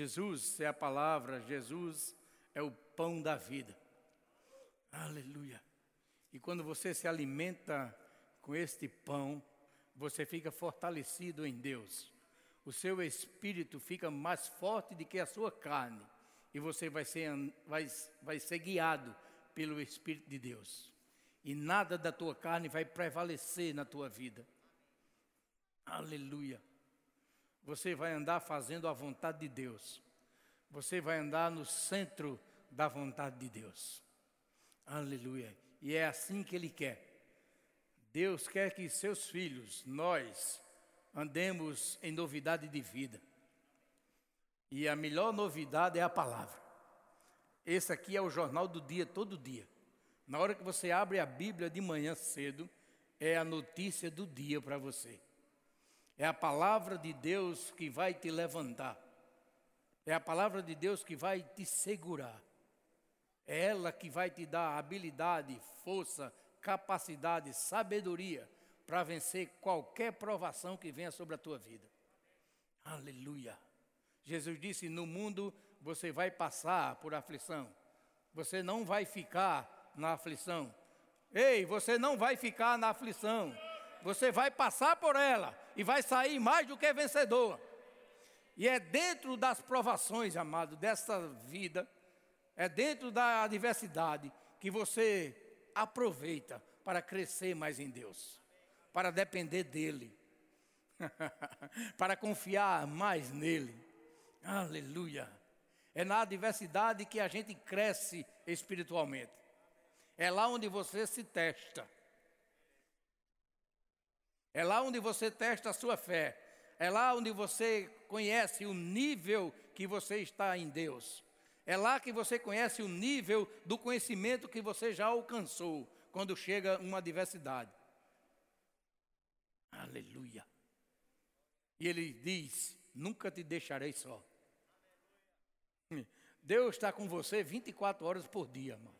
Jesus é a palavra, Jesus é o pão da vida. Aleluia. E quando você se alimenta com este pão, você fica fortalecido em Deus. O seu espírito fica mais forte do que a sua carne. E você vai ser, vai, vai ser guiado pelo Espírito de Deus. E nada da tua carne vai prevalecer na tua vida. Aleluia. Você vai andar fazendo a vontade de Deus. Você vai andar no centro da vontade de Deus. Aleluia. E é assim que Ele quer. Deus quer que seus filhos, nós, andemos em novidade de vida. E a melhor novidade é a palavra. Esse aqui é o jornal do dia, todo dia. Na hora que você abre a Bíblia de manhã cedo, é a notícia do dia para você. É a palavra de Deus que vai te levantar. É a palavra de Deus que vai te segurar. É ela que vai te dar habilidade, força, capacidade, sabedoria para vencer qualquer provação que venha sobre a tua vida. Aleluia. Jesus disse: No mundo você vai passar por aflição, você não vai ficar na aflição. Ei, você não vai ficar na aflição, você vai passar por ela e vai sair mais do que vencedor. E é dentro das provações, amado, dessa vida, é dentro da adversidade que você aproveita para crescer mais em Deus, para depender dEle, para confiar mais nele. Aleluia. É na adversidade que a gente cresce espiritualmente. É lá onde você se testa. É lá onde você testa a sua fé. É lá onde você conhece o nível que você está em Deus. É lá que você conhece o nível do conhecimento que você já alcançou quando chega uma adversidade. Aleluia. E ele diz: Nunca te deixarei só. Deus está com você 24 horas por dia, irmão.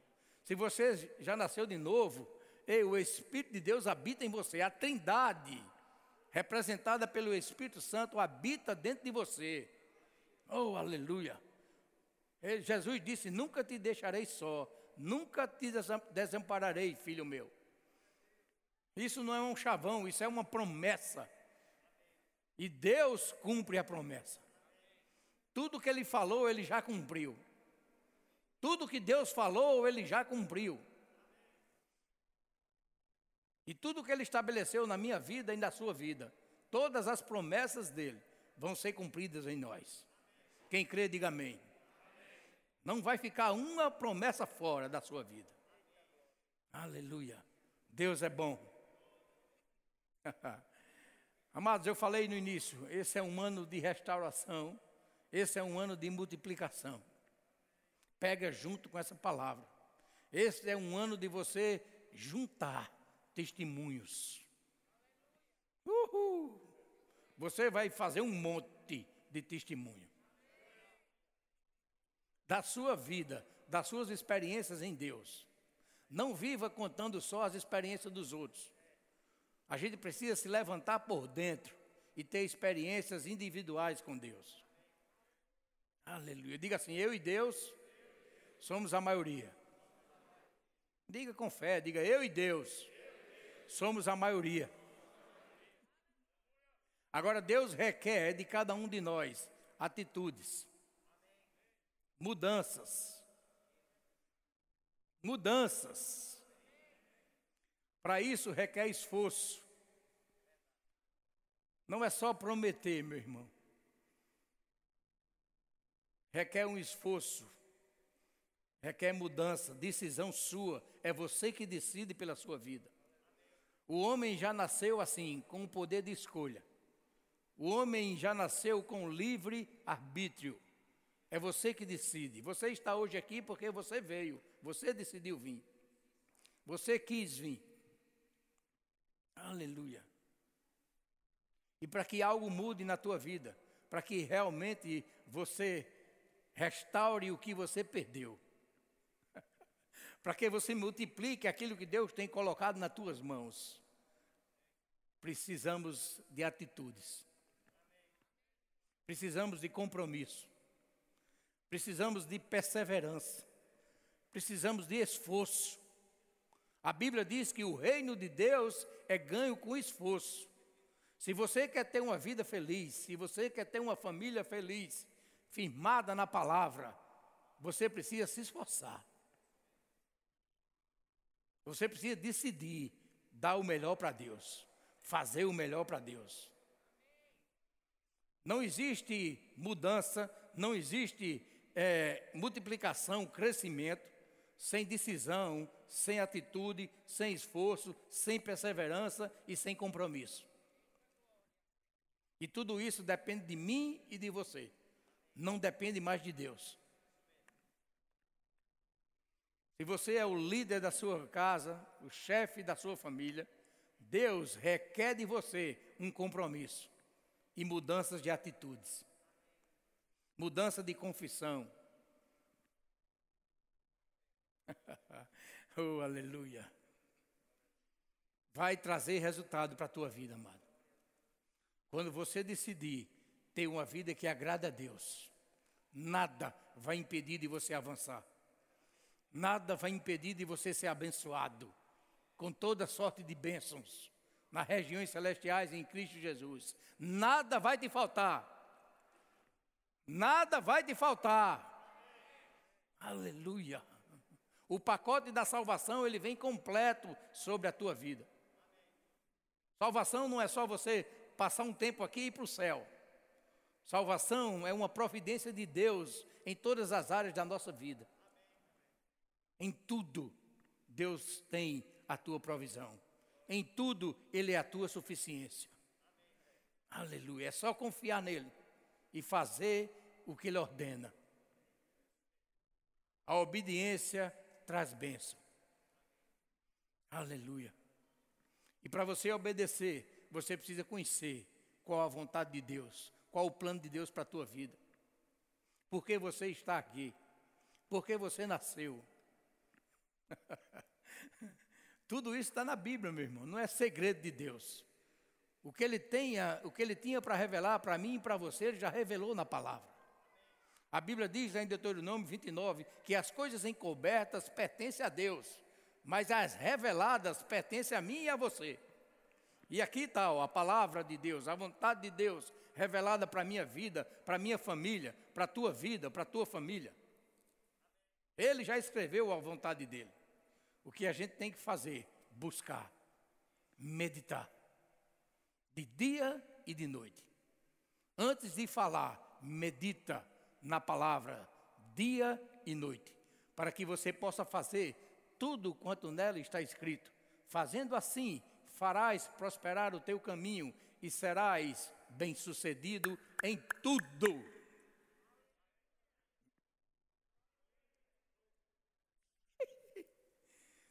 Se você já nasceu de novo, ei, o Espírito de Deus habita em você. A Trindade, representada pelo Espírito Santo, habita dentro de você. Oh, aleluia. Jesus disse: Nunca te deixarei só, nunca te desampararei, filho meu. Isso não é um chavão, isso é uma promessa. E Deus cumpre a promessa. Tudo que Ele falou, Ele já cumpriu. Tudo que Deus falou, Ele já cumpriu. E tudo que Ele estabeleceu na minha vida e na sua vida, todas as promessas dele vão ser cumpridas em nós. Quem crê, diga amém. Não vai ficar uma promessa fora da sua vida. Aleluia. Deus é bom. Amados, eu falei no início, esse é um ano de restauração, esse é um ano de multiplicação. Pega junto com essa palavra. Esse é um ano de você juntar testemunhos. Uhul. Você vai fazer um monte de testemunho da sua vida, das suas experiências em Deus. Não viva contando só as experiências dos outros. A gente precisa se levantar por dentro e ter experiências individuais com Deus. Aleluia. Diga assim: eu e Deus somos a maioria. Diga com fé, diga eu e Deus somos a maioria. Agora, Deus requer de cada um de nós atitudes mudanças. Mudanças. Para isso requer esforço. Não é só prometer, meu irmão. Requer um esforço. Requer mudança, decisão sua. É você que decide pela sua vida. O homem já nasceu assim, com o poder de escolha. O homem já nasceu com livre arbítrio. É você que decide. Você está hoje aqui porque você veio. Você decidiu vir. Você quis vir. Aleluia. E para que algo mude na tua vida, para que realmente você restaure o que você perdeu, para que você multiplique aquilo que Deus tem colocado nas tuas mãos, precisamos de atitudes, precisamos de compromisso. Precisamos de perseverança. Precisamos de esforço. A Bíblia diz que o reino de Deus é ganho com esforço. Se você quer ter uma vida feliz, se você quer ter uma família feliz, firmada na palavra, você precisa se esforçar. Você precisa decidir dar o melhor para Deus, fazer o melhor para Deus. Não existe mudança, não existe é, multiplicação, crescimento, sem decisão, sem atitude, sem esforço, sem perseverança e sem compromisso. E tudo isso depende de mim e de você. Não depende mais de Deus. Se você é o líder da sua casa, o chefe da sua família, Deus requer de você um compromisso e mudanças de atitudes, mudança de confissão, oh, aleluia. Vai trazer resultado para a tua vida, amado. Quando você decidir ter uma vida que agrada a Deus, nada vai impedir de você avançar. Nada vai impedir de você ser abençoado com toda sorte de bênçãos nas regiões celestiais em Cristo Jesus. Nada vai te faltar. Nada vai te faltar. Aleluia. O pacote da salvação, ele vem completo sobre a tua vida. Salvação não é só você passar um tempo aqui e ir para o céu. Salvação é uma providência de Deus em todas as áreas da nossa vida. Em tudo, Deus tem a tua provisão. Em tudo, Ele é a tua suficiência. Aleluia. É só confiar nele e fazer o que Ele ordena. A obediência traz bênção. Aleluia. E para você obedecer, você precisa conhecer qual a vontade de Deus, qual o plano de Deus para a tua vida. Por que você está aqui? Por que você nasceu? Tudo isso está na Bíblia, meu irmão, não é segredo de Deus. O que ele, tenha, o que ele tinha para revelar para mim e para você, ele já revelou na palavra. A Bíblia diz em Deuteronômio 29 que as coisas encobertas pertencem a Deus, mas as reveladas pertencem a mim e a você. E aqui está a palavra de Deus, a vontade de Deus revelada para a minha vida, para a minha família, para a tua vida, para a tua família. Ele já escreveu a vontade dele. O que a gente tem que fazer? Buscar, meditar, de dia e de noite. Antes de falar, medita, na palavra dia e noite, para que você possa fazer tudo quanto nela está escrito. Fazendo assim, farás prosperar o teu caminho e serás bem-sucedido em tudo.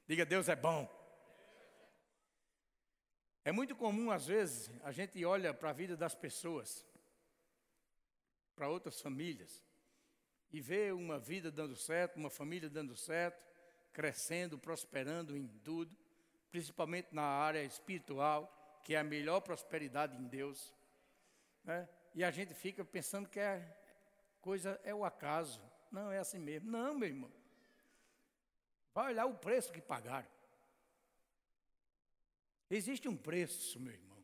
Diga, Deus é bom. É muito comum, às vezes, a gente olha para a vida das pessoas para outras famílias e ver uma vida dando certo, uma família dando certo, crescendo, prosperando em tudo, principalmente na área espiritual, que é a melhor prosperidade em Deus. Né? E a gente fica pensando que é coisa é o acaso. Não, é assim mesmo. Não, meu irmão. Vai olhar o preço que pagaram. Existe um preço, meu irmão.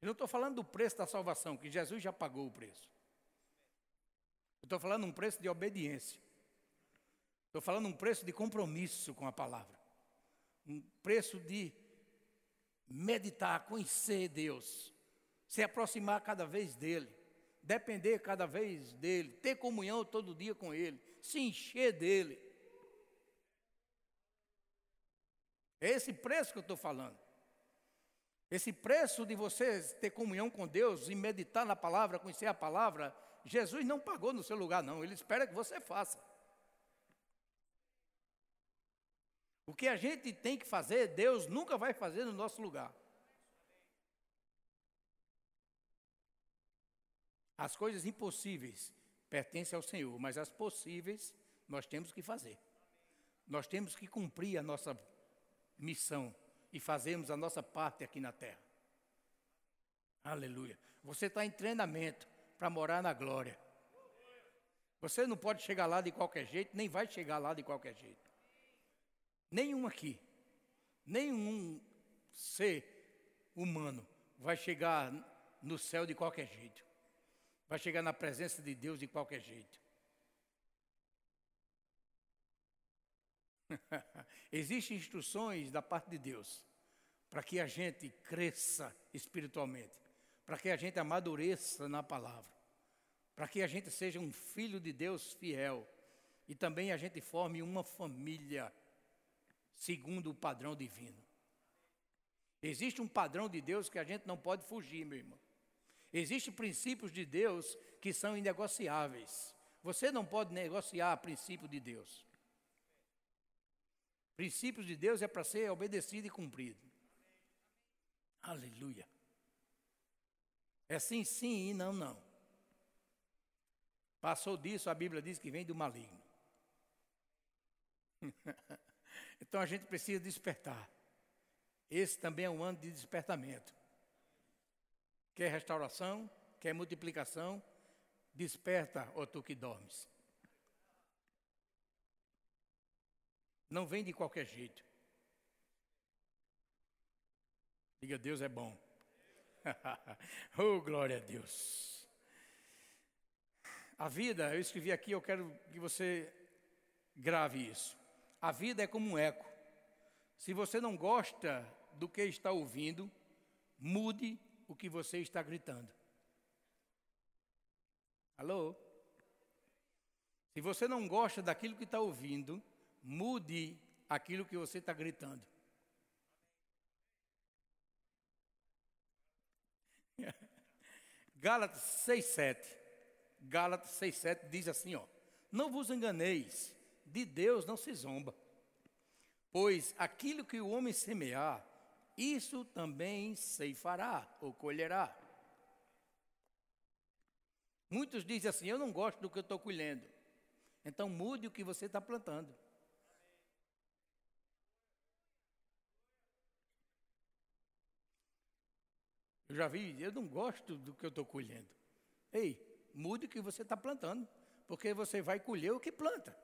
Eu não estou falando do preço da salvação, que Jesus já pagou o preço. Eu estou falando um preço de obediência. Estou falando um preço de compromisso com a palavra. Um preço de meditar, conhecer Deus, se aproximar cada vez dele, depender cada vez dele, ter comunhão todo dia com ele, se encher dele. É esse preço que eu estou falando. Esse preço de você ter comunhão com Deus e meditar na palavra, conhecer a palavra, Jesus não pagou no seu lugar, não. Ele espera que você faça. O que a gente tem que fazer, Deus nunca vai fazer no nosso lugar. As coisas impossíveis pertencem ao Senhor, mas as possíveis nós temos que fazer. Nós temos que cumprir a nossa missão e fazermos a nossa parte aqui na terra. Aleluia. Você está em treinamento para morar na glória. Você não pode chegar lá de qualquer jeito, nem vai chegar lá de qualquer jeito. Nenhum aqui, nenhum ser humano vai chegar no céu de qualquer jeito. Vai chegar na presença de Deus de qualquer jeito. Existem instruções da parte de Deus para que a gente cresça espiritualmente, para que a gente amadureça na palavra, para que a gente seja um filho de Deus fiel e também a gente forme uma família segundo o padrão divino. Existe um padrão de Deus que a gente não pode fugir, meu irmão. Existem princípios de Deus que são inegociáveis. Você não pode negociar princípio de Deus. Princípios de Deus é para ser obedecido e cumprido. Aleluia. É sim, sim e não, não. Passou disso, a Bíblia diz que vem do maligno. então a gente precisa despertar. Esse também é um ano de despertamento. Quer restauração, quer multiplicação, desperta, ó tu que dormes. Não vem de qualquer jeito. Diga, Deus é bom. oh, glória a Deus. A vida, eu escrevi aqui, eu quero que você grave isso. A vida é como um eco. Se você não gosta do que está ouvindo, mude o que você está gritando. Alô? Se você não gosta daquilo que está ouvindo, mude aquilo que você está gritando. Gálatas 6,7. Gálatas 6,7 diz assim: ó, Não vos enganeis, de Deus não se zomba. Pois aquilo que o homem semear, isso também ceifará ou colherá. Muitos dizem assim: Eu não gosto do que eu estou colhendo. Então mude o que você está plantando. Eu já vi, eu não gosto do que eu estou colhendo. Ei, mude o que você está plantando, porque você vai colher o que planta.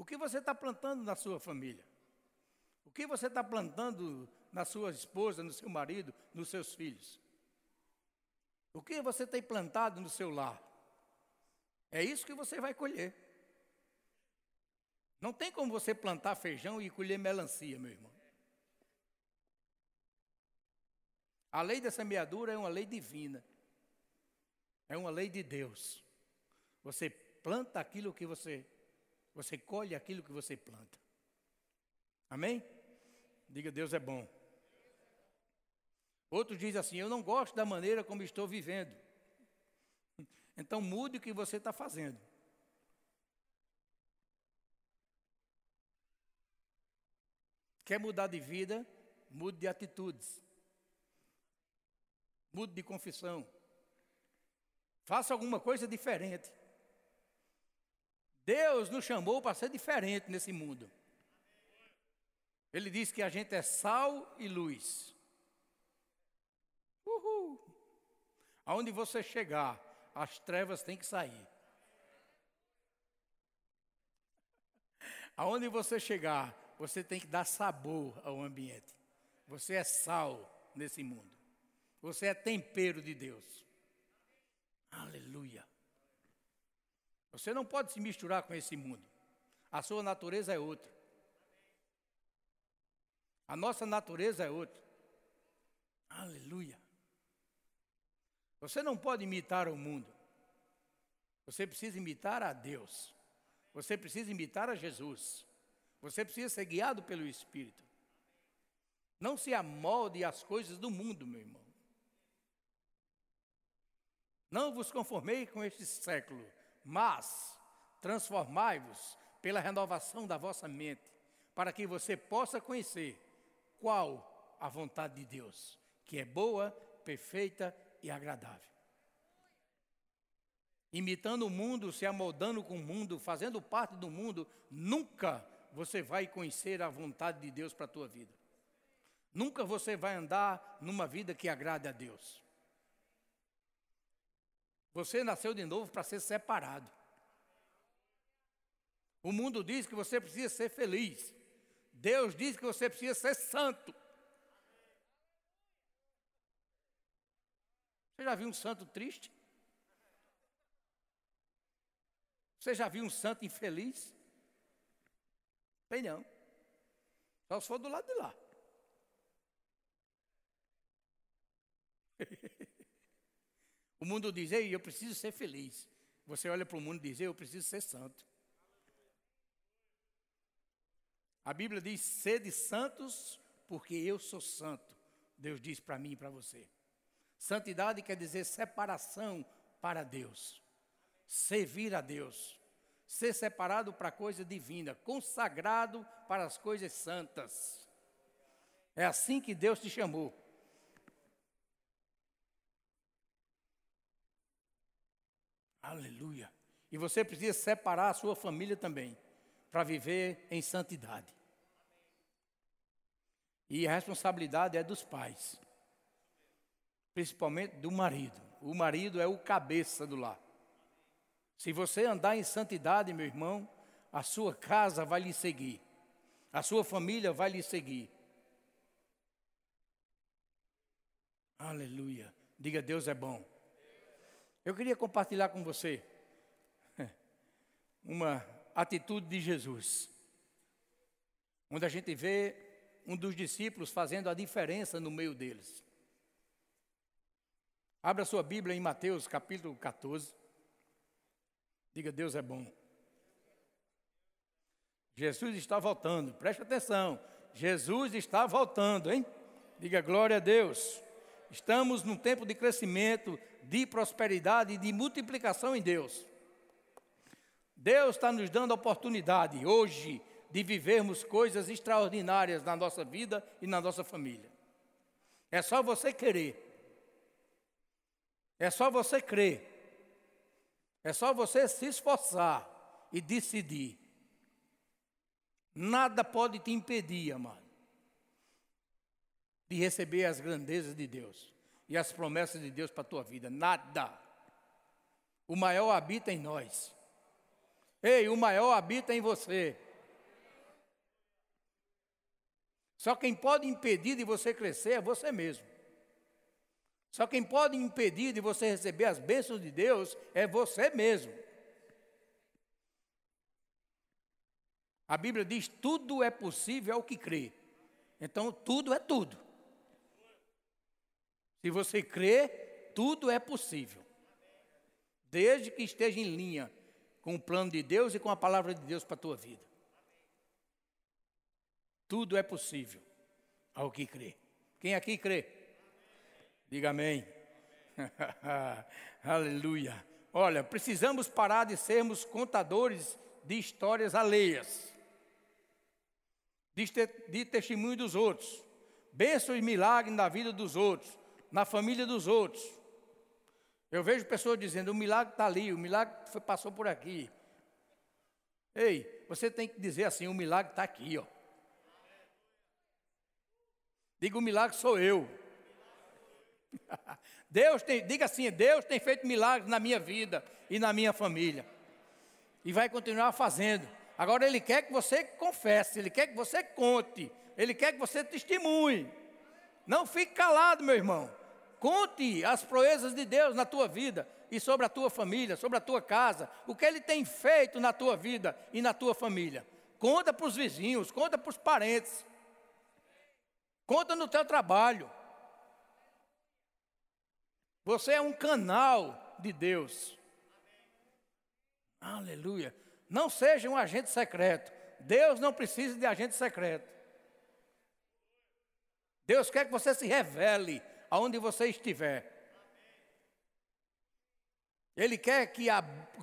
O que você está plantando na sua família? O que você está plantando na sua esposa, no seu marido, nos seus filhos? O que você tem plantado no seu lar? É isso que você vai colher. Não tem como você plantar feijão e colher melancia, meu irmão. A lei da semeadura é uma lei divina. É uma lei de Deus. Você planta aquilo que você você colhe aquilo que você planta. Amém? Diga Deus é bom. Outro diz assim: Eu não gosto da maneira como estou vivendo. Então mude o que você está fazendo. Quer mudar de vida? Mude de atitudes. Mude de confissão. Faça alguma coisa diferente. Deus nos chamou para ser diferente nesse mundo. Ele diz que a gente é sal e luz. Uhul. Aonde você chegar, as trevas têm que sair. Aonde você chegar, você tem que dar sabor ao ambiente. Você é sal nesse mundo. Você é tempero de Deus. Aleluia. Você não pode se misturar com esse mundo. A sua natureza é outra. A nossa natureza é outra. Aleluia. Você não pode imitar o mundo. Você precisa imitar a Deus. Você precisa imitar a Jesus. Você precisa ser guiado pelo Espírito. Não se amolde às coisas do mundo, meu irmão. Não vos conformei com este século, mas transformai-vos pela renovação da vossa mente, para que você possa conhecer qual a vontade de Deus, que é boa, perfeita e agradável. Imitando o mundo, se amoldando com o mundo, fazendo parte do mundo, nunca você vai conhecer a vontade de Deus para a tua vida. Nunca você vai andar numa vida que agrade a Deus. Você nasceu de novo para ser separado. O mundo diz que você precisa ser feliz. Deus diz que você precisa ser santo. Você já viu um santo triste? Você já viu um santo infeliz? Bem não. Só se for do lado de lá. O mundo diz, ei, eu preciso ser feliz. Você olha para o mundo e diz, eu preciso ser santo. A Bíblia diz: sede santos, porque eu sou santo. Deus diz para mim e para você. Santidade quer dizer separação para Deus, servir a Deus, ser separado para a coisa divina, consagrado para as coisas santas. É assim que Deus te chamou. Aleluia. E você precisa separar a sua família também para viver em santidade. E a responsabilidade é dos pais, principalmente do marido. O marido é o cabeça do lar. Se você andar em santidade, meu irmão, a sua casa vai lhe seguir, a sua família vai lhe seguir. Aleluia. Diga, Deus é bom. Eu queria compartilhar com você uma atitude de Jesus, onde a gente vê um dos discípulos fazendo a diferença no meio deles. Abra sua Bíblia em Mateus capítulo 14. Diga, Deus é bom. Jesus está voltando, preste atenção. Jesus está voltando, hein? Diga glória a Deus. Estamos num tempo de crescimento, de prosperidade e de multiplicação em Deus. Deus está nos dando a oportunidade hoje de vivermos coisas extraordinárias na nossa vida e na nossa família. É só você querer. É só você crer. É só você se esforçar e decidir. Nada pode te impedir, amado, de receber as grandezas de Deus e as promessas de Deus para a tua vida. Nada. O maior habita em nós. Ei, o maior habita em você. Só quem pode impedir de você crescer é você mesmo. Só quem pode impedir de você receber as bênçãos de Deus é você mesmo. A Bíblia diz: tudo é possível ao que crê. Então, tudo é tudo. Se você crê, tudo é possível. Desde que esteja em linha com o plano de Deus e com a palavra de Deus para a tua vida. Tudo é possível ao que crê. Quem aqui crê? Diga amém. Aleluia. Olha, precisamos parar de sermos contadores de histórias alheias, de, de testemunho dos outros, bênçãos e milagres na vida dos outros, na família dos outros. Eu vejo pessoas dizendo: o milagre está ali, o milagre foi, passou por aqui. Ei, você tem que dizer assim: o milagre está aqui, ó. Diga: o milagre sou eu. Deus tem, diga assim: Deus tem feito milagres na minha vida e na minha família. E vai continuar fazendo. Agora Ele quer que você confesse, Ele quer que você conte, Ele quer que você testemunhe. Não fique calado, meu irmão. Conte as proezas de Deus na tua vida e sobre a tua família, sobre a tua casa, o que Ele tem feito na tua vida e na tua família. Conta para os vizinhos, conta para os parentes, conta no teu trabalho. Você é um canal de Deus. Aleluia. Não seja um agente secreto. Deus não precisa de agente secreto. Deus quer que você se revele aonde você estiver. Ele quer que a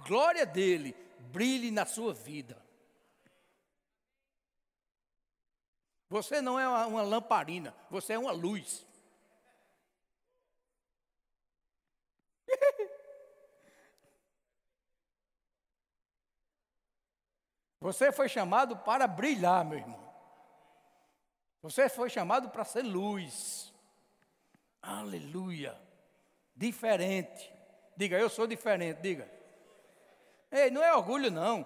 glória dele brilhe na sua vida. Você não é uma, lamparina, você é uma luz. Você foi chamado para brilhar, meu irmão. Você foi chamado para ser luz. Aleluia. Diferente. Diga, eu sou diferente, diga. Ei, não é orgulho, não.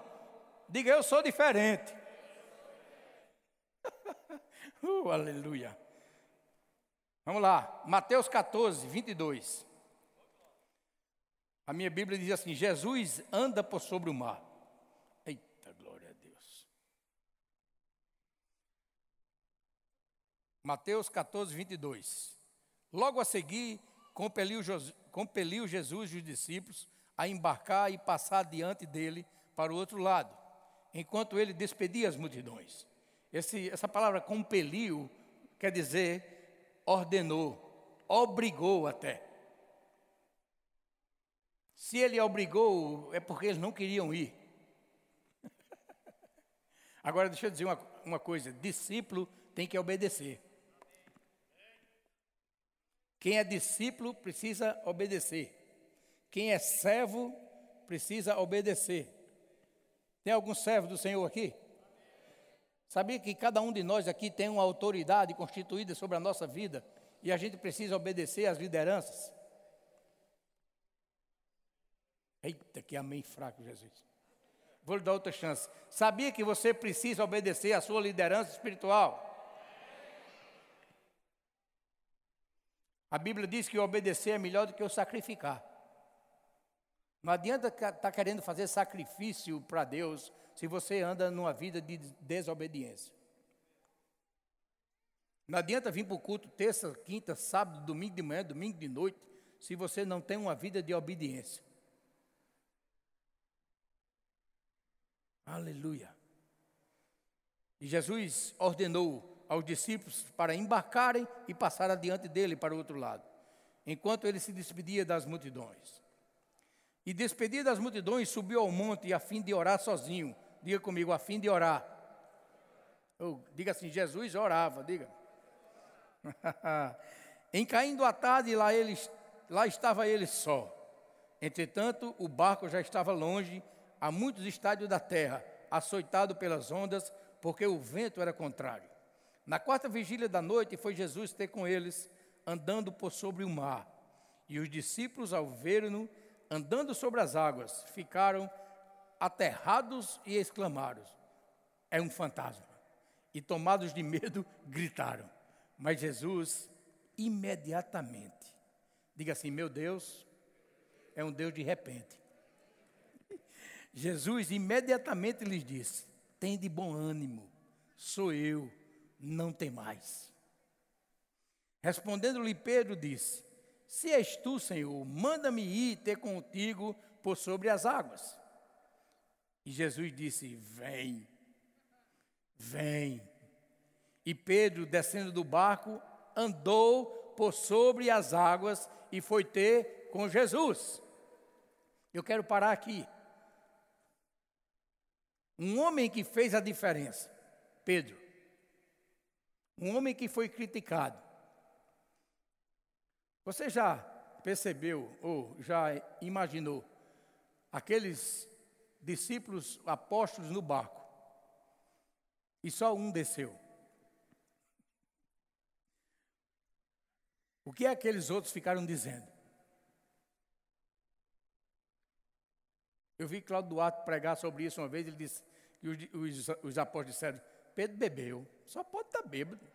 Diga, eu sou diferente. uh, aleluia. Vamos lá, Mateus 14, 22. A minha Bíblia diz assim: Jesus anda por sobre o mar. Eita, glória a Deus. Mateus 14, 22. Logo a seguir, compeliu, compeliu Jesus e os discípulos a embarcar e passar diante dele para o outro lado, enquanto ele despedia as multidões. Esse, essa palavra compeliu quer dizer ordenou, obrigou até. Se ele obrigou, é porque eles não queriam ir. Agora, deixa eu dizer uma, uma coisa: discípulo tem que obedecer. Quem é discípulo precisa obedecer. Quem é servo precisa obedecer. Tem algum servo do Senhor aqui? Sabia que cada um de nós aqui tem uma autoridade constituída sobre a nossa vida e a gente precisa obedecer às lideranças? Eita, que amém fraco, Jesus. Vou lhe dar outra chance. Sabia que você precisa obedecer à sua liderança espiritual? A Bíblia diz que obedecer é melhor do que o sacrificar. Não adianta estar tá querendo fazer sacrifício para Deus se você anda numa vida de desobediência. Não adianta vir para o culto terça, quinta, sábado, domingo de manhã, domingo de noite, se você não tem uma vida de obediência. Aleluia. E Jesus ordenou aos discípulos para embarcarem e passar adiante dele para o outro lado, enquanto ele se despedia das multidões. E despedido das multidões, subiu ao monte a fim de orar sozinho. Diga comigo, a fim de orar. Oh, diga assim, Jesus orava, diga. em caindo a tarde, lá, ele, lá estava ele só. Entretanto, o barco já estava longe, a muitos estádios da terra, açoitado pelas ondas, porque o vento era contrário. Na quarta vigília da noite foi Jesus ter com eles, andando por sobre o mar. E os discípulos, ao verem-no andando sobre as águas, ficaram aterrados e exclamaram: É um fantasma. E tomados de medo, gritaram. Mas Jesus, imediatamente, diga assim: Meu Deus, é um Deus de repente. Jesus imediatamente lhes disse: Tem de bom ânimo, sou eu não tem mais. Respondendo-lhe Pedro, disse: Se és tu, Senhor, manda-me ir ter contigo por sobre as águas. E Jesus disse: Vem, vem. E Pedro, descendo do barco, andou por sobre as águas e foi ter com Jesus. Eu quero parar aqui. Um homem que fez a diferença, Pedro. Um homem que foi criticado. Você já percebeu ou já imaginou aqueles discípulos apóstolos no barco e só um desceu? O que aqueles outros ficaram dizendo? Eu vi Cláudio Duarte pregar sobre isso uma vez, ele disse que os, os, os apóstolos disseram, Pedro bebeu, só pode estar bêbado.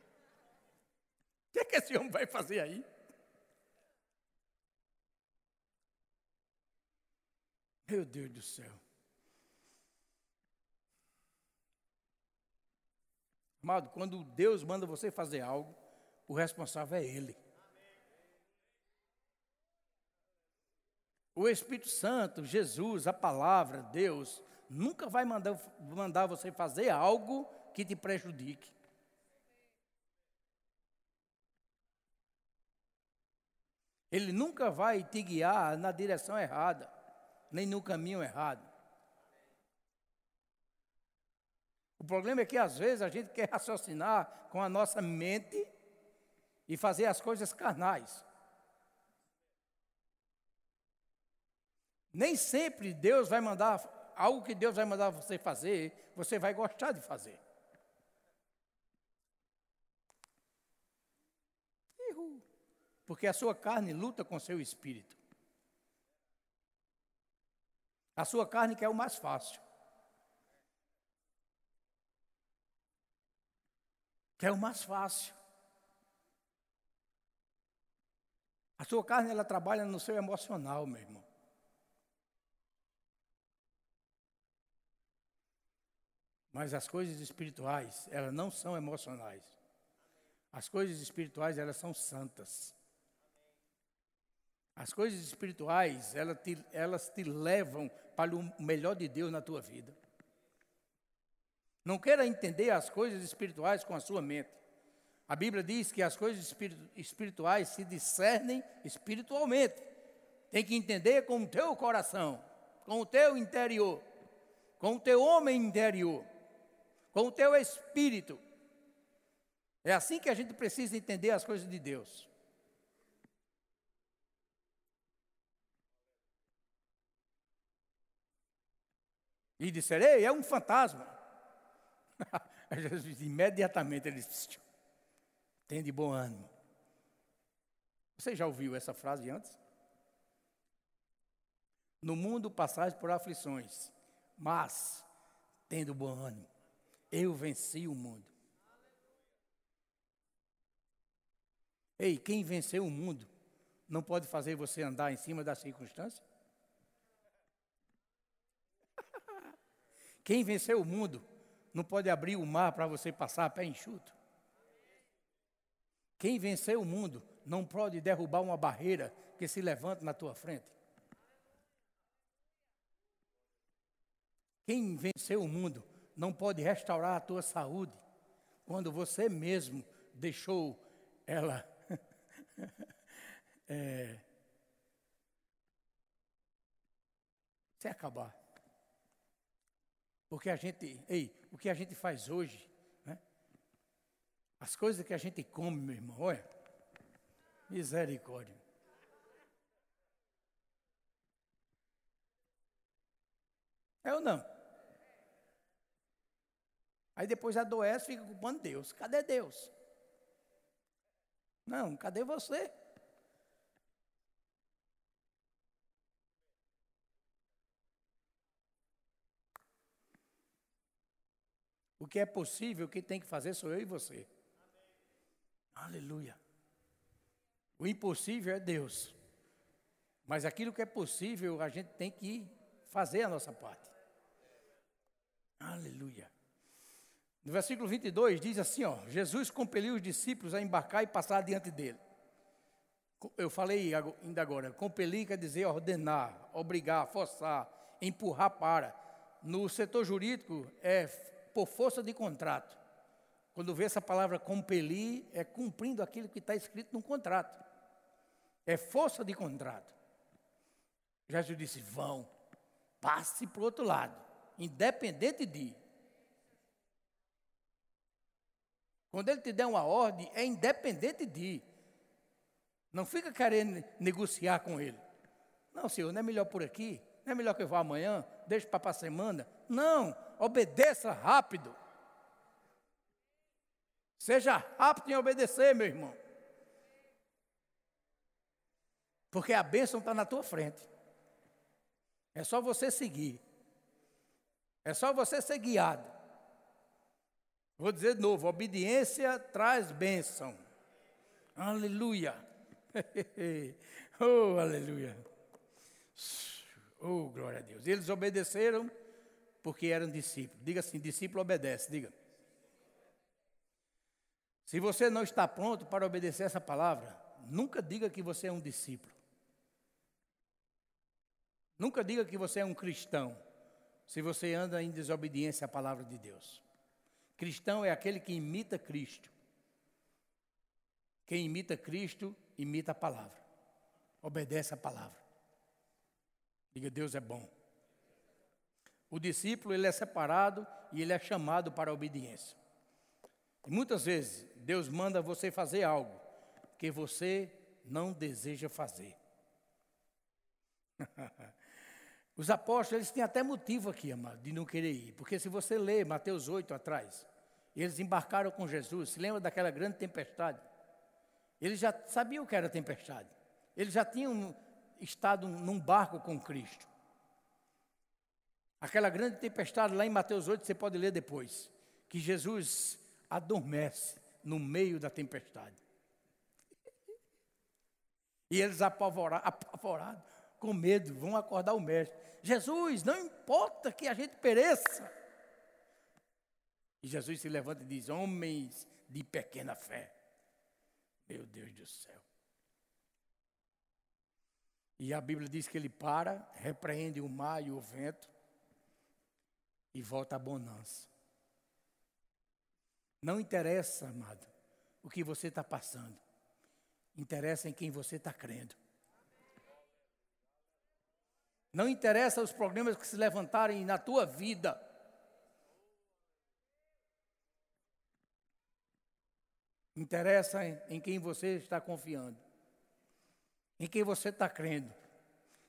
O que, é que esse homem vai fazer aí? Meu Deus do céu. Amado, quando Deus manda você fazer algo, o responsável é Ele. O Espírito Santo, Jesus, a palavra, Deus, nunca vai mandar, mandar você fazer algo que te prejudique. Ele nunca vai te guiar na direção errada, nem no caminho errado. O problema é que às vezes a gente quer raciocinar com a nossa mente e fazer as coisas carnais. Nem sempre Deus vai mandar algo que Deus vai mandar você fazer, você vai gostar de fazer. Porque a sua carne luta com seu espírito. A sua carne quer o mais fácil. Quer o mais fácil. A sua carne ela trabalha no seu emocional, meu irmão. Mas as coisas espirituais, elas não são emocionais. As coisas espirituais, elas são santas. As coisas espirituais, elas te, elas te levam para o melhor de Deus na tua vida. Não queira entender as coisas espirituais com a sua mente. A Bíblia diz que as coisas espirituais se discernem espiritualmente. Tem que entender com o teu coração, com o teu interior, com o teu homem interior com o teu espírito. É assim que a gente precisa entender as coisas de Deus. E disserei, é um fantasma. Jesus, imediatamente ele disse, tem de bom ânimo. Você já ouviu essa frase antes? No mundo passais por aflições, mas tendo bom ânimo. Eu venci o mundo. Ei, quem venceu o mundo não pode fazer você andar em cima das circunstâncias? Quem venceu o mundo não pode abrir o mar para você passar a pé enxuto? Quem venceu o mundo não pode derrubar uma barreira que se levanta na tua frente? Quem venceu o mundo não pode restaurar a tua saúde quando você mesmo deixou ela é, se acabar. Porque a gente, ei, o que a gente faz hoje, né? As coisas que a gente come, meu irmão, olha, misericórdia. É ou não? Aí depois adoece fica culpando Deus. Cadê Deus? Não, cadê você? O que é possível, quem tem que fazer sou eu e você. Amém. Aleluia. O impossível é Deus. Mas aquilo que é possível, a gente tem que fazer a nossa parte. Aleluia. No versículo 22 diz assim, ó, Jesus compeliu os discípulos a embarcar e passar diante dele. Eu falei ainda agora, compelir quer dizer ordenar, obrigar, forçar, empurrar para. No setor jurídico é por força de contrato. Quando vê essa palavra compelir, é cumprindo aquilo que está escrito no contrato. É força de contrato. Jesus disse: vão, passe para o outro lado, independente de. Quando ele te der uma ordem, é independente de. Não fica querendo negociar com ele. Não, senhor, não é melhor por aqui? Não é melhor que eu vá amanhã? Deixe para a semana? Não, obedeça rápido. Seja rápido em obedecer, meu irmão. Porque a bênção está na tua frente. É só você seguir. É só você ser guiado. Vou dizer de novo: obediência traz bênção. Aleluia. oh, aleluia. Oh, glória a Deus. Eles obedeceram porque eram discípulos. Diga assim: discípulo obedece. Diga. Se você não está pronto para obedecer essa palavra, nunca diga que você é um discípulo. Nunca diga que você é um cristão, se você anda em desobediência à palavra de Deus. Cristão é aquele que imita Cristo. Quem imita Cristo, imita a palavra. Obedece a palavra. Diga, Deus é bom. O discípulo, ele é separado e ele é chamado para a obediência. E muitas vezes, Deus manda você fazer algo que você não deseja fazer. Os apóstolos, eles têm até motivo aqui, amado, de não querer ir. Porque se você ler Mateus 8 atrás, eles embarcaram com Jesus. Se lembra daquela grande tempestade? Eles já sabiam o que era tempestade. Eles já tinham estado num barco com Cristo. Aquela grande tempestade lá em Mateus 8, você pode ler depois, que Jesus adormece no meio da tempestade. E eles apavorados, apavorados, com medo, vão acordar o mestre. Jesus, não importa que a gente pereça. E Jesus se levanta e diz: Homens de pequena fé. Meu Deus do céu. E a Bíblia diz que ele para, repreende o mar e o vento e volta à bonança. Não interessa, amado, o que você está passando. Interessa em quem você está crendo. Não interessa os problemas que se levantarem na tua vida. Interessa em, em quem você está confiando. Em quem você está crendo.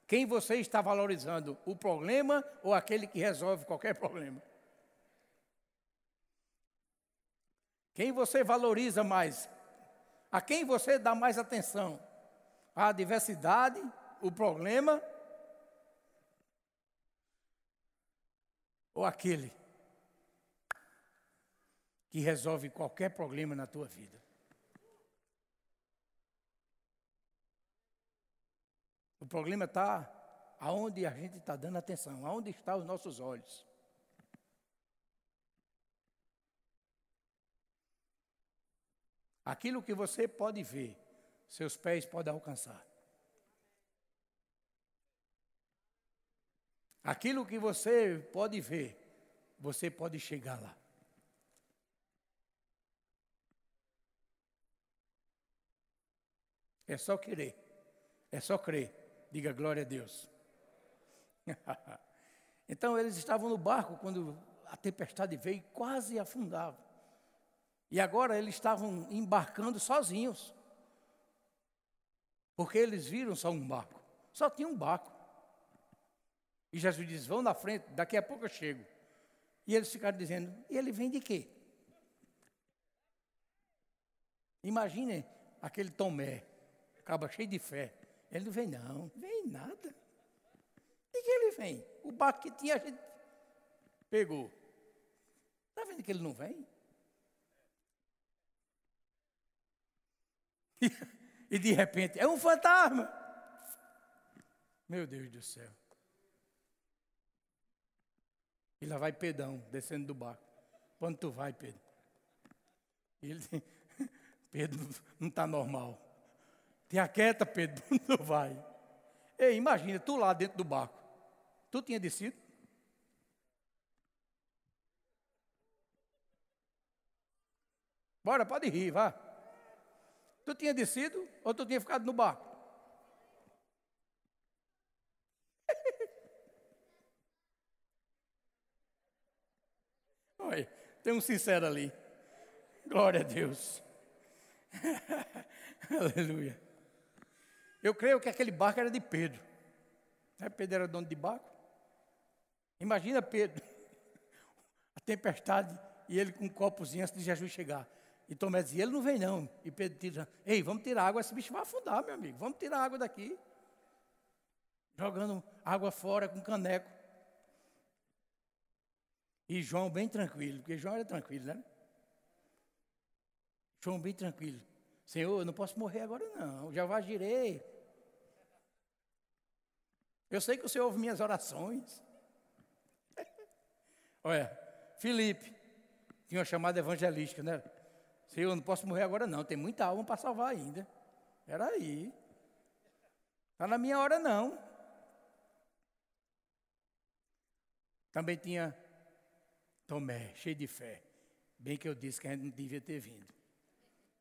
Quem você está valorizando, o problema ou aquele que resolve qualquer problema? Quem você valoriza mais? A quem você dá mais atenção? A diversidade, o problema ou aquele que resolve qualquer problema na tua vida. O problema está aonde a gente está dando atenção, aonde estão os nossos olhos. Aquilo que você pode ver, seus pés podem alcançar. Aquilo que você pode ver, você pode chegar lá. É só querer. É só crer. Diga glória a Deus. então eles estavam no barco quando a tempestade veio e quase afundava. E agora eles estavam embarcando sozinhos. Porque eles viram só um barco. Só tinha um barco. E Jesus diz: Vão na frente, daqui a pouco eu chego. E eles ficaram dizendo: E ele vem de quê? Imaginem aquele Tomé, acaba cheio de fé. Ele não vem, não, vem nada. De que ele vem? O barco que tinha a gente pegou. Está vendo que ele não vem? E de repente, é um fantasma. Meu Deus do céu. E lá vai Pedão, descendo do barco. Quando tu vai, Pedro? Ele, Pedro não está normal. Te aquieta, Pedro, não vai. Ei, imagina, tu lá dentro do barco. Tu tinha descido? Bora, pode rir, vá. Tu tinha descido ou tu tinha ficado no barco? Olha, tem um sincero ali. Glória a Deus. Aleluia. Eu creio que aquele barco era de Pedro. Né? Pedro era dono de barco. Imagina Pedro, a tempestade e ele com um copozinho antes de Jesus chegar. E Tomé dizia, ele não vem não. E Pedro diz, ei, vamos tirar água, esse bicho vai afundar, meu amigo. Vamos tirar água daqui. Jogando água fora com caneco. E João bem tranquilo, porque João era tranquilo, né? João bem tranquilo. Senhor, eu não posso morrer agora não, já vagirei. Eu sei que o Senhor ouve minhas orações. Olha, Felipe, tinha uma chamada evangelística, né? Senhor, eu não posso morrer agora não, tem muita alma para salvar ainda. Era aí. Está na minha hora não. Também tinha Tomé, cheio de fé. Bem que eu disse que a gente não devia ter vindo.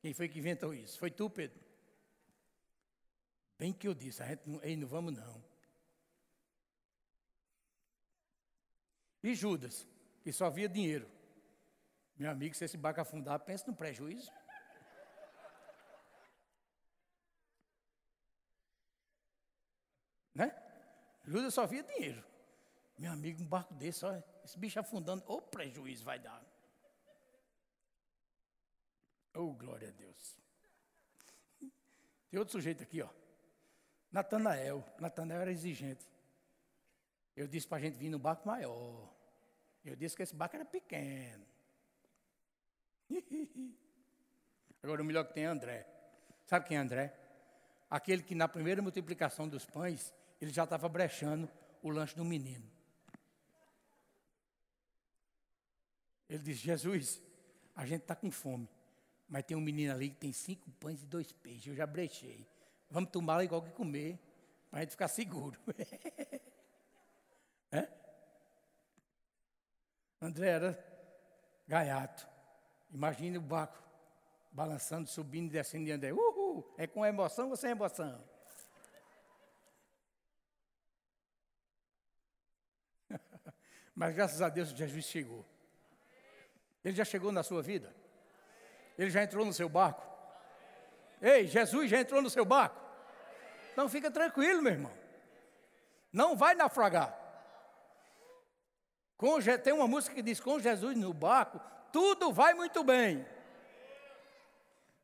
Quem foi que inventou isso? Foi tu, Pedro. Bem que eu disse, a gente não, ei, não vamos não. E Judas, que só via dinheiro. Meu amigo, se esse barco afundar, pense no prejuízo. Né? Judas só via dinheiro. Meu amigo, um barco desse, olha, esse bicho afundando, o prejuízo vai dar. Oh, glória a Deus. Tem outro sujeito aqui, ó. Natanael. Natanael era exigente. Eu disse para a gente vir no barco maior. Eu disse que esse barco era pequeno. Agora o melhor que tem é André. Sabe quem é André? Aquele que na primeira multiplicação dos pães, ele já estava brechando o lanche do menino. Ele disse, Jesus, a gente está com fome. Mas tem um menino ali que tem cinco pães e dois peixes. Eu já brechei. Vamos tomar igual que comer, para a gente ficar seguro. é? André era gaiato. Imagine o barco balançando, subindo e descendo de André. Uhul! É com emoção ou sem emoção? Mas graças a Deus Jesus chegou. Ele já chegou na sua vida? Ele já entrou no seu barco? Ei, Jesus já entrou no seu barco? Então fica tranquilo, meu irmão. Não vai naufragar. Com, tem uma música que diz: Com Jesus no barco, tudo vai muito bem.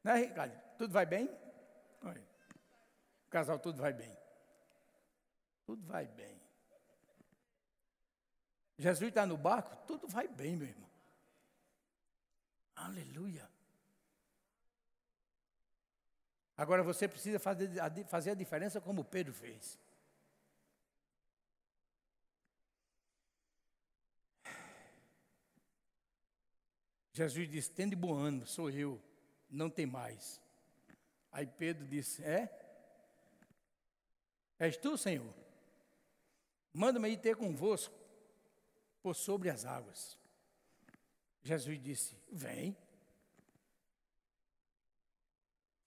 Né, Ricardo? Tudo vai bem? Oi. Casal, tudo vai bem. Tudo vai bem. Jesus está no barco, tudo vai bem, meu irmão. Aleluia. Agora você precisa fazer, fazer a diferença como Pedro fez. Jesus disse: Tende bom ânimo, sou eu, não tem mais. Aí Pedro disse: É? És tu, Senhor? Manda-me ir ter convosco por sobre as águas. Jesus disse: Vem.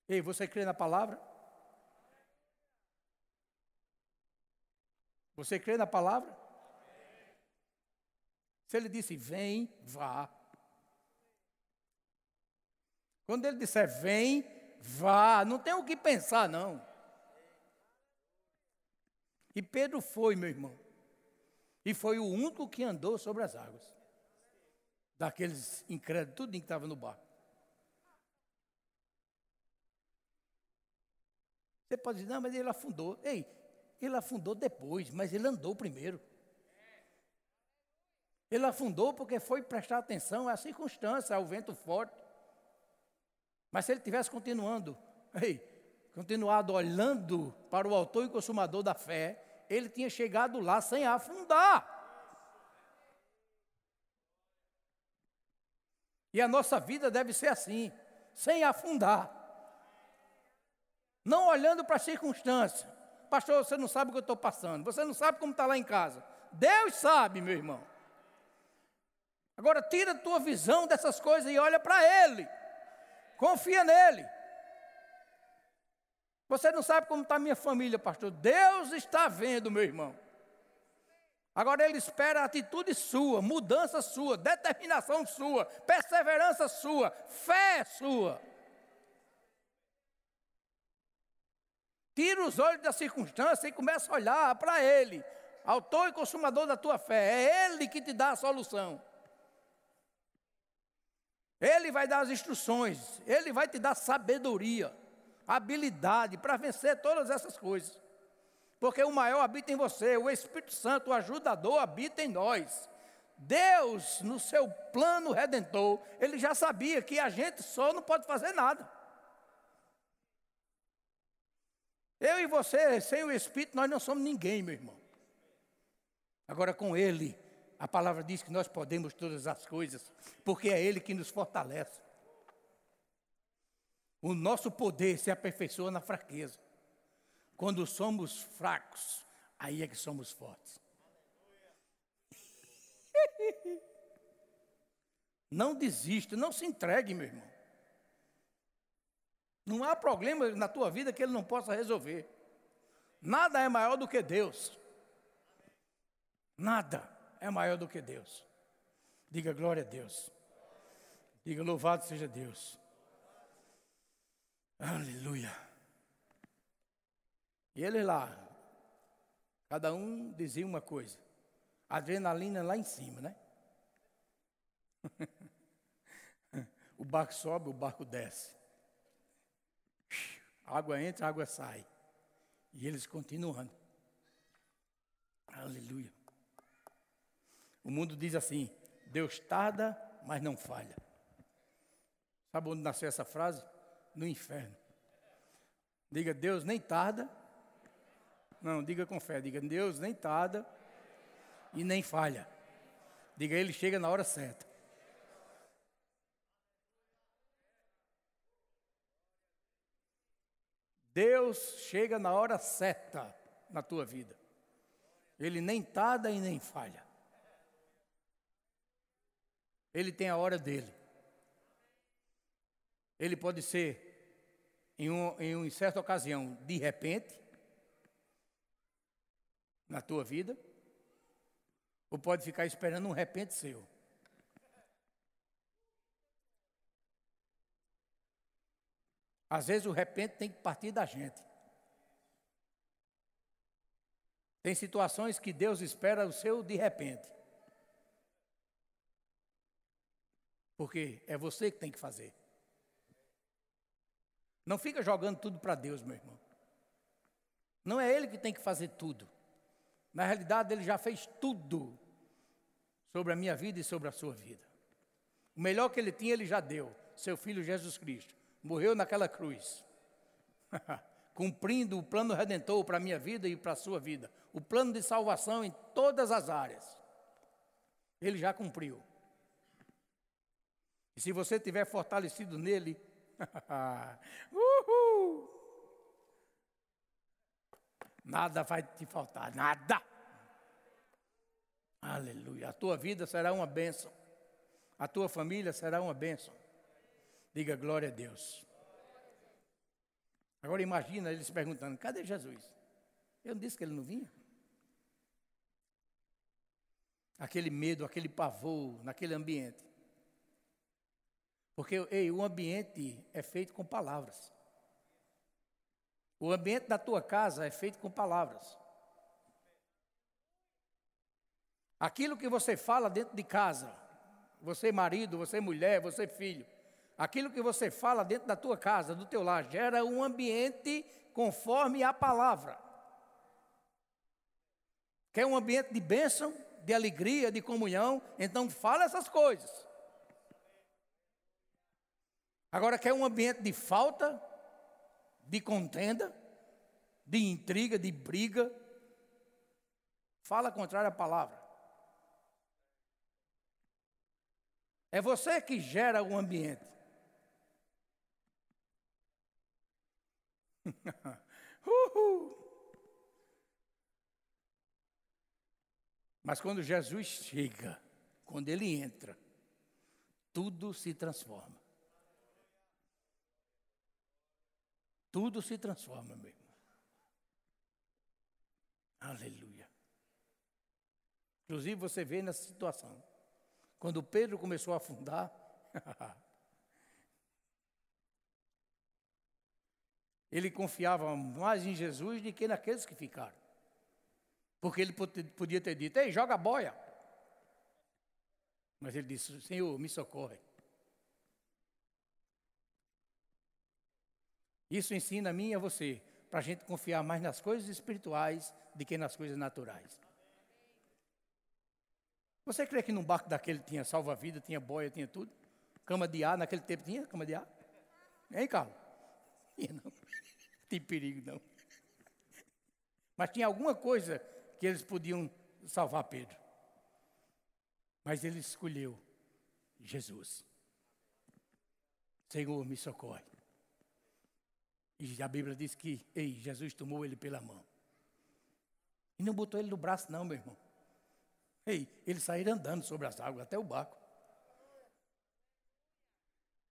Ei, você crê na palavra? Você crê na palavra? Se ele disse: Vem, vá. Quando ele disser vem, vá, não tem o que pensar, não. E Pedro foi, meu irmão. E foi o único que andou sobre as águas. Daqueles incrédulos, tudo que estava no barco. Você pode dizer, não, mas ele afundou. Ei, ele afundou depois, mas ele andou primeiro. Ele afundou porque foi prestar atenção à circunstância, ao vento forte. Mas se ele tivesse continuando, ei, continuado olhando para o autor e consumador da fé, ele tinha chegado lá sem afundar. E a nossa vida deve ser assim, sem afundar. Não olhando para a circunstância. Pastor, você não sabe o que eu estou passando. Você não sabe como está lá em casa. Deus sabe, meu irmão. Agora tira a tua visão dessas coisas e olha para Ele. Confia nele. Você não sabe como está a minha família, pastor. Deus está vendo, meu irmão. Agora ele espera a atitude sua, mudança sua, determinação sua, perseverança sua, fé sua. Tira os olhos da circunstância e começa a olhar para Ele, autor e consumador da tua fé. É Ele que te dá a solução. Ele vai dar as instruções, Ele vai te dar sabedoria, habilidade para vencer todas essas coisas. Porque o maior habita em você, o Espírito Santo, o ajudador, habita em nós. Deus, no seu plano redentor, ele já sabia que a gente só não pode fazer nada. Eu e você, sem o Espírito, nós não somos ninguém, meu irmão. Agora, com Ele, a palavra diz que nós podemos todas as coisas, porque é Ele que nos fortalece. O nosso poder se aperfeiçoa na fraqueza. Quando somos fracos, aí é que somos fortes. Não desista, não se entregue, meu irmão. Não há problema na tua vida que Ele não possa resolver. Nada é maior do que Deus. Nada é maior do que Deus. Diga glória a Deus. Diga louvado seja Deus. Aleluia. E ele lá, cada um dizia uma coisa. Adrenalina lá em cima, né? o barco sobe, o barco desce. água entra, água sai. E eles continuando. Aleluia. O mundo diz assim: Deus tarda, mas não falha. Sabe onde nasceu essa frase? No inferno. Diga, Deus nem tarda. Não, diga com fé. Diga, Deus nem tarda e nem falha. Diga, Ele chega na hora certa. Deus chega na hora certa na tua vida. Ele nem tarda e nem falha. Ele tem a hora dele. Ele pode ser, em, um, em uma certa ocasião, de repente, na tua vida, ou pode ficar esperando um repente seu. Às vezes o repente tem que partir da gente. Tem situações que Deus espera o seu de repente. Porque é você que tem que fazer. Não fica jogando tudo para Deus, meu irmão. Não é Ele que tem que fazer tudo. Na realidade, Ele já fez tudo sobre a minha vida e sobre a sua vida. O melhor que Ele tinha, Ele já deu. Seu Filho Jesus Cristo. Morreu naquela cruz. Cumprindo o plano redentor para a minha vida e para a sua vida. O plano de salvação em todas as áreas. Ele já cumpriu. E se você estiver fortalecido nele, uhul, nada vai te faltar, nada. Aleluia. A tua vida será uma bênção. A tua família será uma bênção. Diga glória a Deus. Agora imagina eles perguntando: cadê Jesus? Eu não disse que ele não vinha? Aquele medo, aquele pavor naquele ambiente. Porque ei, o ambiente é feito com palavras. O ambiente da tua casa é feito com palavras. Aquilo que você fala dentro de casa, você marido, você mulher, você filho, aquilo que você fala dentro da tua casa, do teu lar, gera um ambiente conforme a palavra. Quer um ambiente de bênção, de alegria, de comunhão, então fala essas coisas. Agora quer um ambiente de falta, de contenda, de intriga, de briga. Fala contrário à palavra. É você que gera o ambiente. Uhul. Mas quando Jesus chega, quando ele entra, tudo se transforma. Tudo se transforma, meu irmão. Aleluia. Inclusive, você vê nessa situação. Quando Pedro começou a afundar, ele confiava mais em Jesus do que naqueles que ficaram. Porque ele podia ter dito: Ei, joga a boia. Mas ele disse: Senhor, me socorre. Isso ensina a mim e a você, para a gente confiar mais nas coisas espirituais do que nas coisas naturais. Você crê que num barco daquele tinha salva-vida, tinha boia, tinha tudo? Cama de ar, naquele tempo tinha cama de ar? Hein, Carlos? Tinha não. Tem perigo não. Mas tinha alguma coisa que eles podiam salvar Pedro. Mas ele escolheu Jesus. Senhor, me socorre. E a Bíblia diz que, ei, Jesus tomou ele pela mão. E não botou ele no braço, não, meu irmão. Ei, ele saiu andando sobre as águas até o barco.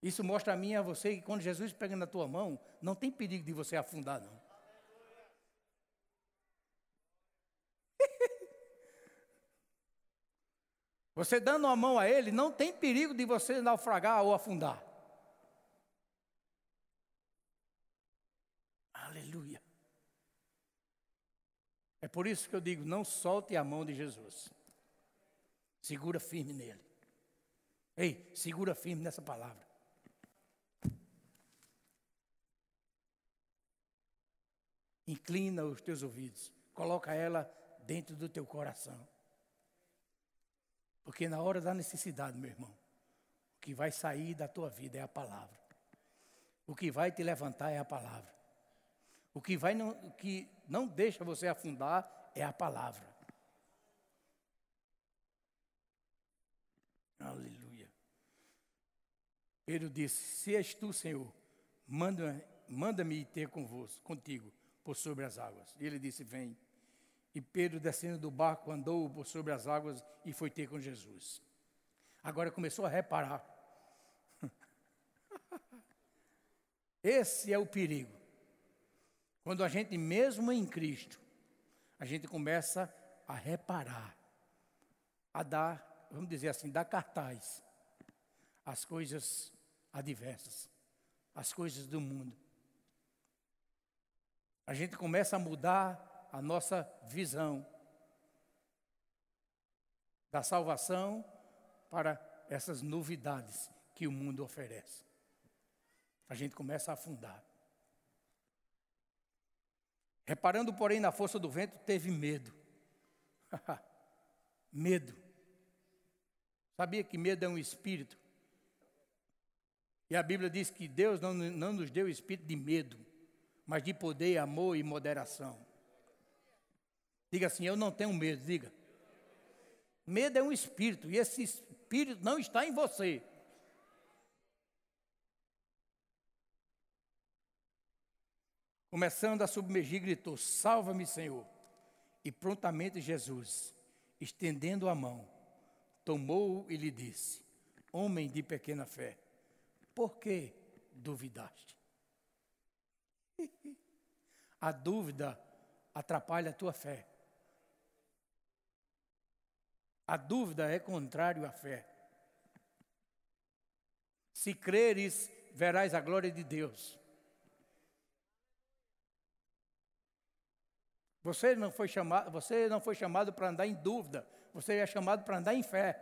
Isso mostra a mim e a você que quando Jesus pega na tua mão, não tem perigo de você afundar, não. Você dando a mão a ele, não tem perigo de você naufragar ou afundar. É por isso que eu digo: não solte a mão de Jesus. Segura firme nele. Ei, segura firme nessa palavra. Inclina os teus ouvidos. Coloca ela dentro do teu coração. Porque na hora da necessidade, meu irmão, o que vai sair da tua vida é a palavra. O que vai te levantar é a palavra. O que, vai não, o que não deixa você afundar é a palavra. Aleluia. Pedro disse: Se és tu, Senhor, manda-me manda ter convosco, contigo por sobre as águas. E ele disse: Vem. E Pedro, descendo do barco, andou por sobre as águas e foi ter com Jesus. Agora começou a reparar. Esse é o perigo. Quando a gente, mesmo em Cristo, a gente começa a reparar, a dar, vamos dizer assim, dar cartaz às coisas adversas, às coisas do mundo. A gente começa a mudar a nossa visão da salvação para essas novidades que o mundo oferece. A gente começa a afundar. Reparando, porém, na força do vento, teve medo. medo. Sabia que medo é um espírito? E a Bíblia diz que Deus não, não nos deu espírito de medo, mas de poder, amor e moderação. Diga assim: Eu não tenho medo, diga. Medo é um espírito, e esse espírito não está em você. Começando a submergir, gritou: Salva-me, Senhor. E prontamente Jesus, estendendo a mão, tomou-o e lhe disse: Homem de pequena fé, por que duvidaste? A dúvida atrapalha a tua fé. A dúvida é contrário à fé. Se creres, verás a glória de Deus. Você não foi chamado, você não foi chamado para andar em dúvida, você é chamado para andar em fé.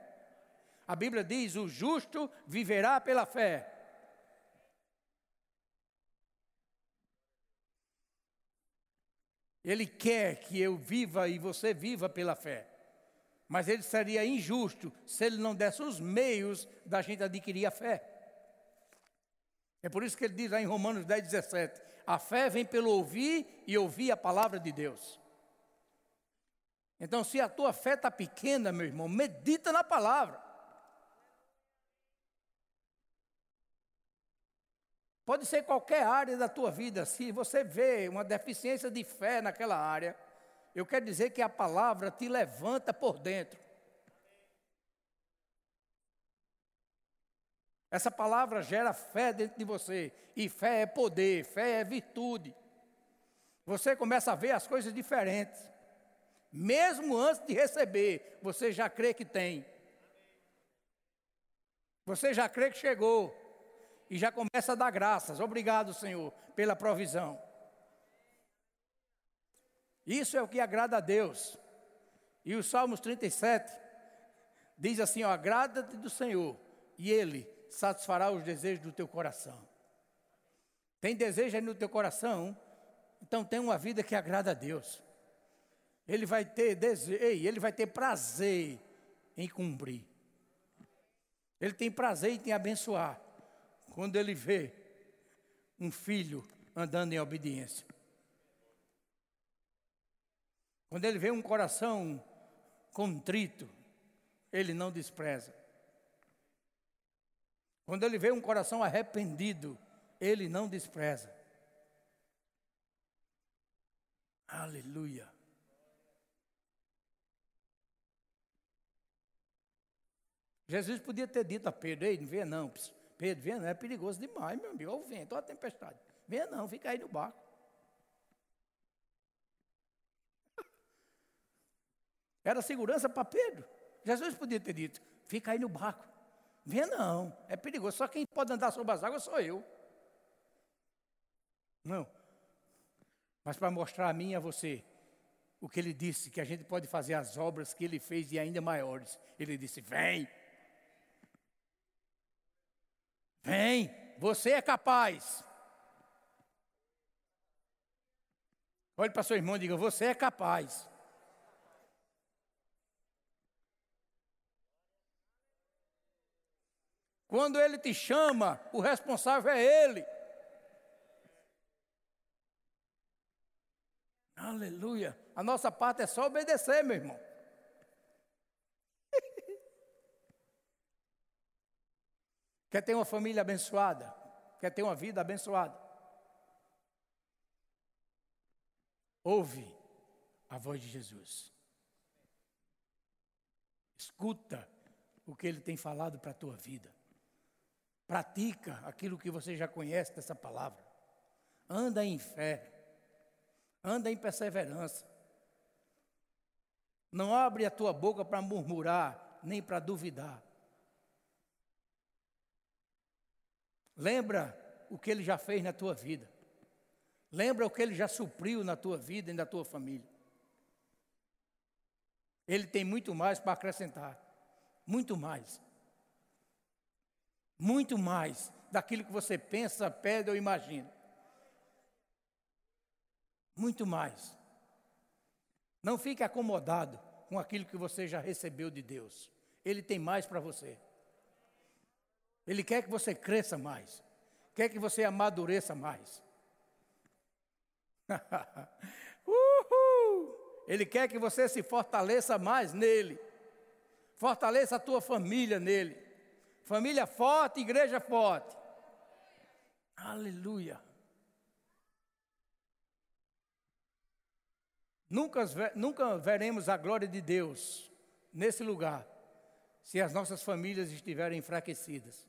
A Bíblia diz: "O justo viverá pela fé". Ele quer que eu viva e você viva pela fé. Mas ele seria injusto se ele não desse os meios da gente adquirir a fé. É por isso que ele diz lá em Romanos 10, 17: a fé vem pelo ouvir e ouvir a palavra de Deus. Então, se a tua fé está pequena, meu irmão, medita na palavra. Pode ser qualquer área da tua vida, se você vê uma deficiência de fé naquela área, eu quero dizer que a palavra te levanta por dentro. Essa palavra gera fé dentro de você. E fé é poder, fé é virtude. Você começa a ver as coisas diferentes. Mesmo antes de receber, você já crê que tem. Você já crê que chegou. E já começa a dar graças. Obrigado, Senhor, pela provisão. Isso é o que agrada a Deus. E o Salmos 37 diz assim: agrada-te do Senhor, e Ele satisfará os desejos do teu coração. Tem desejo aí no teu coração? Então tem uma vida que agrada a Deus. Ele vai ter desejo, ele vai ter prazer em cumprir. Ele tem prazer em abençoar. Quando ele vê um filho andando em obediência. Quando ele vê um coração contrito, ele não despreza. Quando ele vê um coração arrependido, ele não despreza. Aleluia. Jesus podia ter dito a Pedro: Ei, não venha não, Pedro, venha não, é perigoso demais, meu amigo. Olha o vento, olha a tempestade. Venha não, fica aí no barco. Era segurança para Pedro. Jesus podia ter dito: Fica aí no barco. Venha não, é perigoso. Só quem pode andar sobre as águas sou eu. Não. Mas para mostrar a mim e a você o que ele disse, que a gente pode fazer as obras que ele fez e ainda maiores. Ele disse: Vem. Vem, você é capaz. Olhe para seu irmão e diga: Você é capaz. Quando ele te chama, o responsável é ele. Aleluia. A nossa parte é só obedecer, meu irmão. Quer ter uma família abençoada? Quer ter uma vida abençoada? Ouve a voz de Jesus. Escuta o que ele tem falado para a tua vida. Pratica aquilo que você já conhece dessa palavra. Anda em fé. Anda em perseverança. Não abre a tua boca para murmurar, nem para duvidar. Lembra o que ele já fez na tua vida. Lembra o que ele já supriu na tua vida e na tua família. Ele tem muito mais para acrescentar. Muito mais. Muito mais daquilo que você pensa, pede ou imagina. Muito mais. Não fique acomodado com aquilo que você já recebeu de Deus. Ele tem mais para você. Ele quer que você cresça mais. Quer que você amadureça mais. Uhul! Ele quer que você se fortaleça mais nele. Fortaleça a tua família nele. Família forte, igreja forte. Aleluia. Nunca, nunca veremos a glória de Deus nesse lugar se as nossas famílias estiverem enfraquecidas,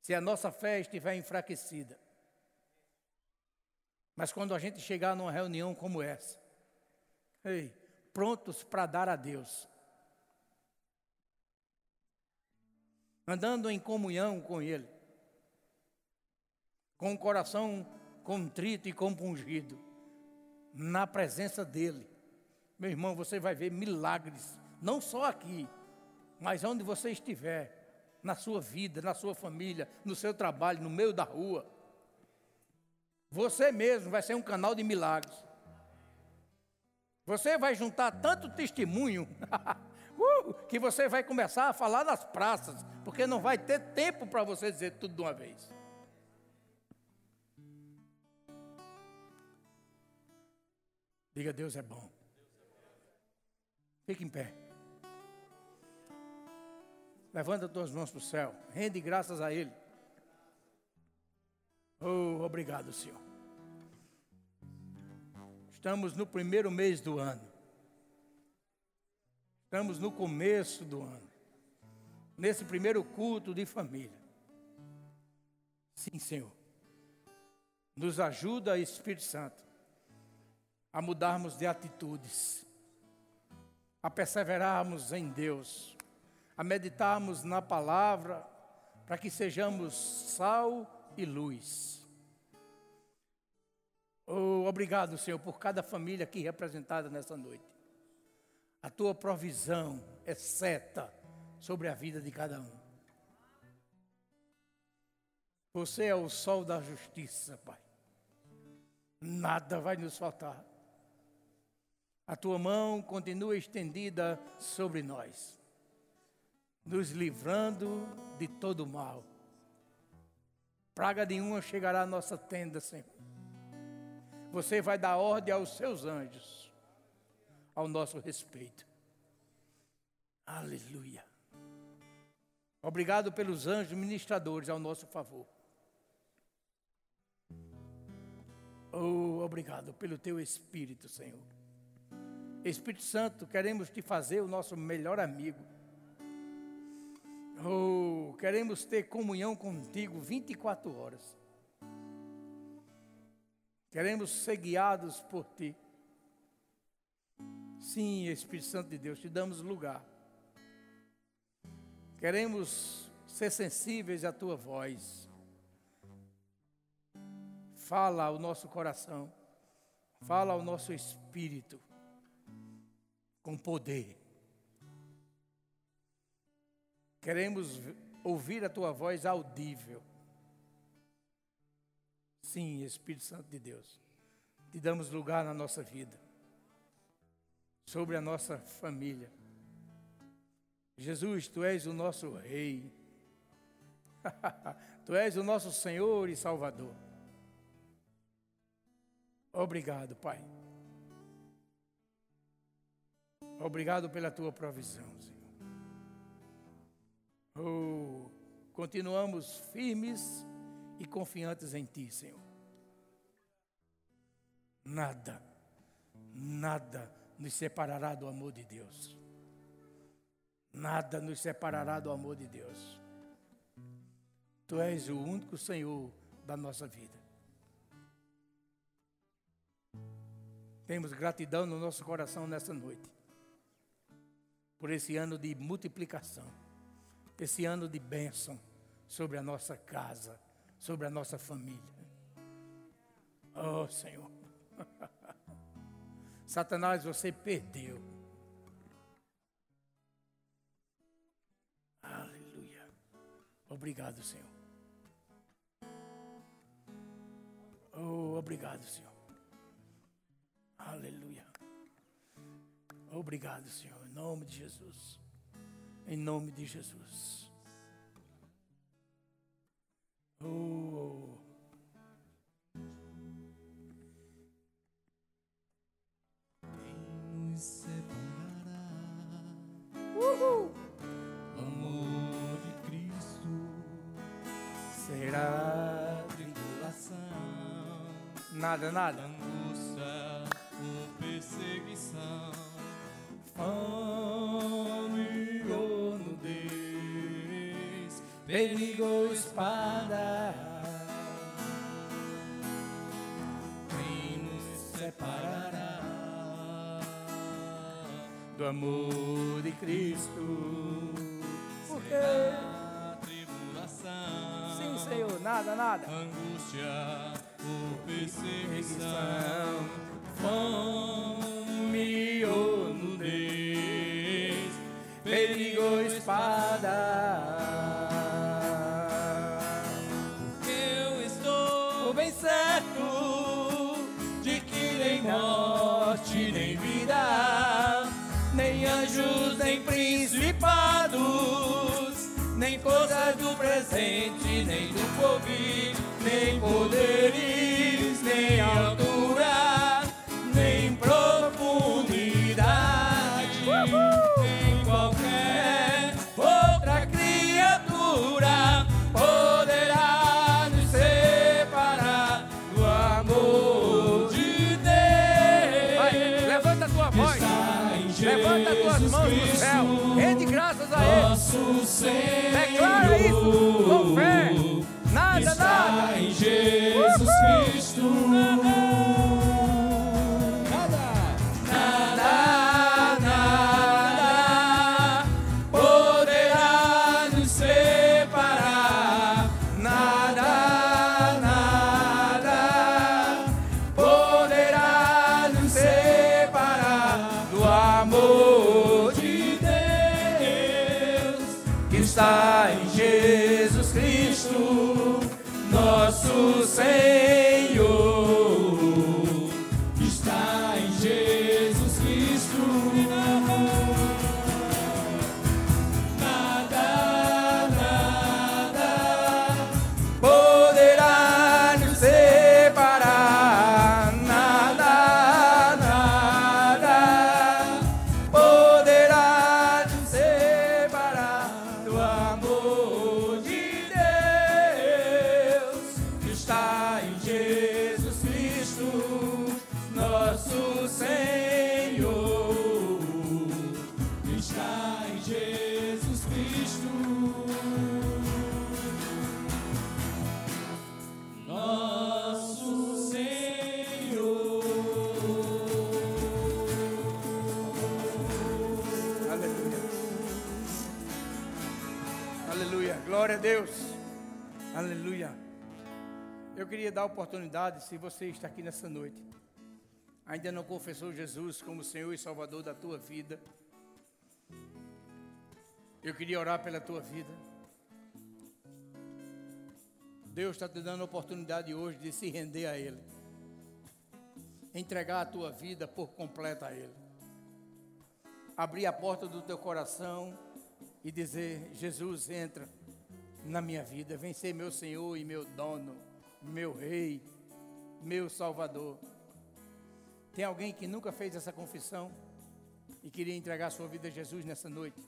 se a nossa fé estiver enfraquecida. Mas quando a gente chegar numa reunião como essa, ei, prontos para dar a Deus, andando em comunhão com Ele, com o coração contrito e compungido, na presença dEle, meu irmão, você vai ver milagres, não só aqui, mas onde você estiver, na sua vida, na sua família, no seu trabalho, no meio da rua. Você mesmo vai ser um canal de milagres. Você vai juntar tanto testemunho uh, que você vai começar a falar nas praças, porque não vai ter tempo para você dizer tudo de uma vez. Diga, Deus é bom. Fique em pé. Levanta as tuas mãos para o céu. Rende graças a Ele. Oh, obrigado, Senhor. Estamos no primeiro mês do ano. Estamos no começo do ano. Nesse primeiro culto de família. Sim, Senhor. Nos ajuda, Espírito Santo, a mudarmos de atitudes, a perseverarmos em Deus, a meditarmos na palavra, para que sejamos sal e luz. Oh, obrigado, Senhor, por cada família aqui representada nessa noite. A tua provisão é certa sobre a vida de cada um. Você é o sol da justiça, Pai. Nada vai nos faltar. A tua mão continua estendida sobre nós, nos livrando de todo mal praga nenhuma chegará à nossa tenda, Senhor. Você vai dar ordem aos seus anjos, ao nosso respeito. Aleluia. Obrigado pelos anjos ministradores ao nosso favor. Oh, obrigado pelo teu Espírito, Senhor. Espírito Santo, queremos te fazer o nosso melhor amigo Oh, queremos ter comunhão contigo 24 horas. Queremos ser guiados por ti. Sim, Espírito Santo de Deus, te damos lugar. Queremos ser sensíveis à tua voz. Fala ao nosso coração. Fala ao nosso espírito com poder. Queremos ouvir a tua voz audível. Sim, Espírito Santo de Deus, te damos lugar na nossa vida, sobre a nossa família. Jesus, tu és o nosso Rei, tu és o nosso Senhor e Salvador. Obrigado, Pai. Obrigado pela tua provisão, Senhor. Oh, continuamos firmes e confiantes em Ti, Senhor. Nada, nada nos separará do amor de Deus. Nada nos separará do amor de Deus. Tu és o único Senhor da nossa vida. Temos gratidão no nosso coração nessa noite. Por esse ano de multiplicação. Esse ano de bênção sobre a nossa casa, sobre a nossa família. Oh, Senhor. Satanás, você perdeu. Aleluia. Obrigado, Senhor. Oh, obrigado, Senhor. Aleluia. Obrigado, Senhor, em nome de Jesus. Em nome de Jesus. Oh. Nada, nada. angústia ou perseguição, Fome ou nudez, perigo ou espada. quem nos separará? do amor de Cristo. Porque, A tribulação, sim, Senhor, nada, nada. angústia ou queria dar a oportunidade, se você está aqui nessa noite, ainda não confessou Jesus como Senhor e Salvador da tua vida, eu queria orar pela tua vida. Deus está te dando a oportunidade hoje de se render a Ele, entregar a tua vida por completa a Ele abrir a porta do teu coração e dizer: Jesus, entra, na minha vida. Vem ser meu Senhor e meu dono, meu Rei, meu Salvador. Tem alguém que nunca fez essa confissão e queria entregar sua vida a Jesus nessa noite?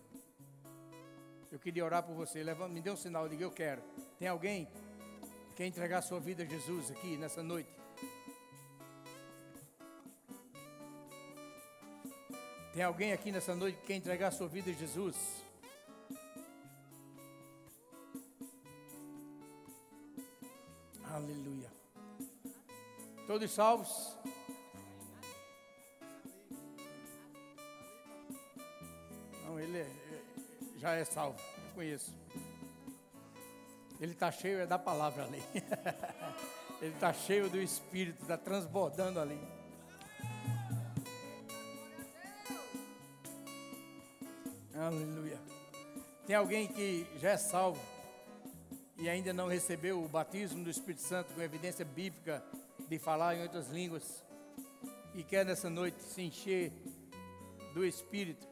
Eu queria orar por você. Levanta, me dê um sinal, diga eu quero. Tem alguém que quer entregar sua vida a Jesus aqui nessa noite? Tem alguém aqui nessa noite que quer entregar sua vida a Jesus? Aleluia. Todos salvos? Não, ele é, é, já é salvo, eu conheço. Ele está cheio é da palavra ali. ele está cheio do Espírito, está transbordando ali. Aleluia. Tem alguém que já é salvo e ainda não recebeu o batismo do Espírito Santo com evidência bíblica de falar em outras línguas e quer nessa noite se encher do Espírito?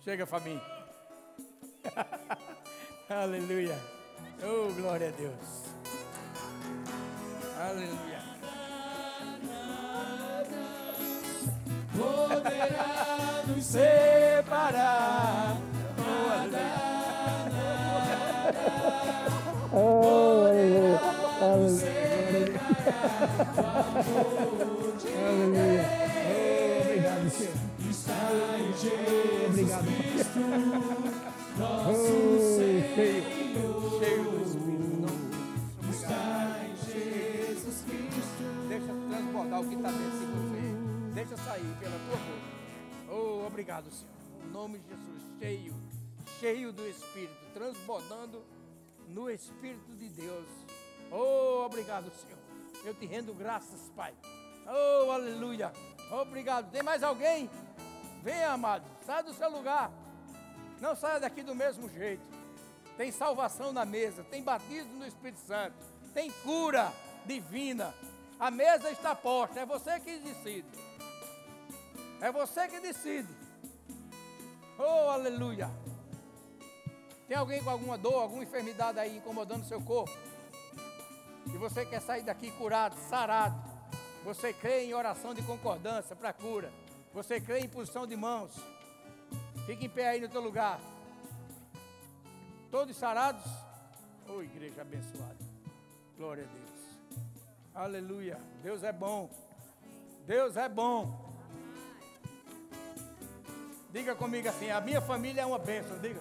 Chega, família. Aleluia. Oh, glória a Deus. Aleluia. Poderá nos separar. Aleluia. Aleluia. Obrigado, Senhor. Obrigado. Cristo, Oh, cheio, cheio do Espírito. Não, Está em Jesus Cristo. deixa transbordar o que está dentro de você. Deixa sair pela tua boca. Oh, obrigado, Senhor. Em nome de Jesus, cheio, cheio do Espírito, transbordando no Espírito de Deus. Oh, obrigado, Senhor. Eu te rendo graças, Pai. Oh, aleluia. Obrigado. Tem mais alguém? Venha, amado. Sai do seu lugar. Não saia daqui do mesmo jeito. Tem salvação na mesa, tem batismo no Espírito Santo, tem cura divina. A mesa está posta, é você que decide. É você que decide. Oh, aleluia. Tem alguém com alguma dor, alguma enfermidade aí incomodando seu corpo? E você quer sair daqui curado, sarado. Você crê em oração de concordância para cura. Você crê em posição de mãos. Fique em pé aí no teu lugar. Todos sarados? Ô igreja abençoada. Glória a Deus. Aleluia. Deus é bom. Deus é bom. Diga comigo assim: a minha família é uma bênção. Diga.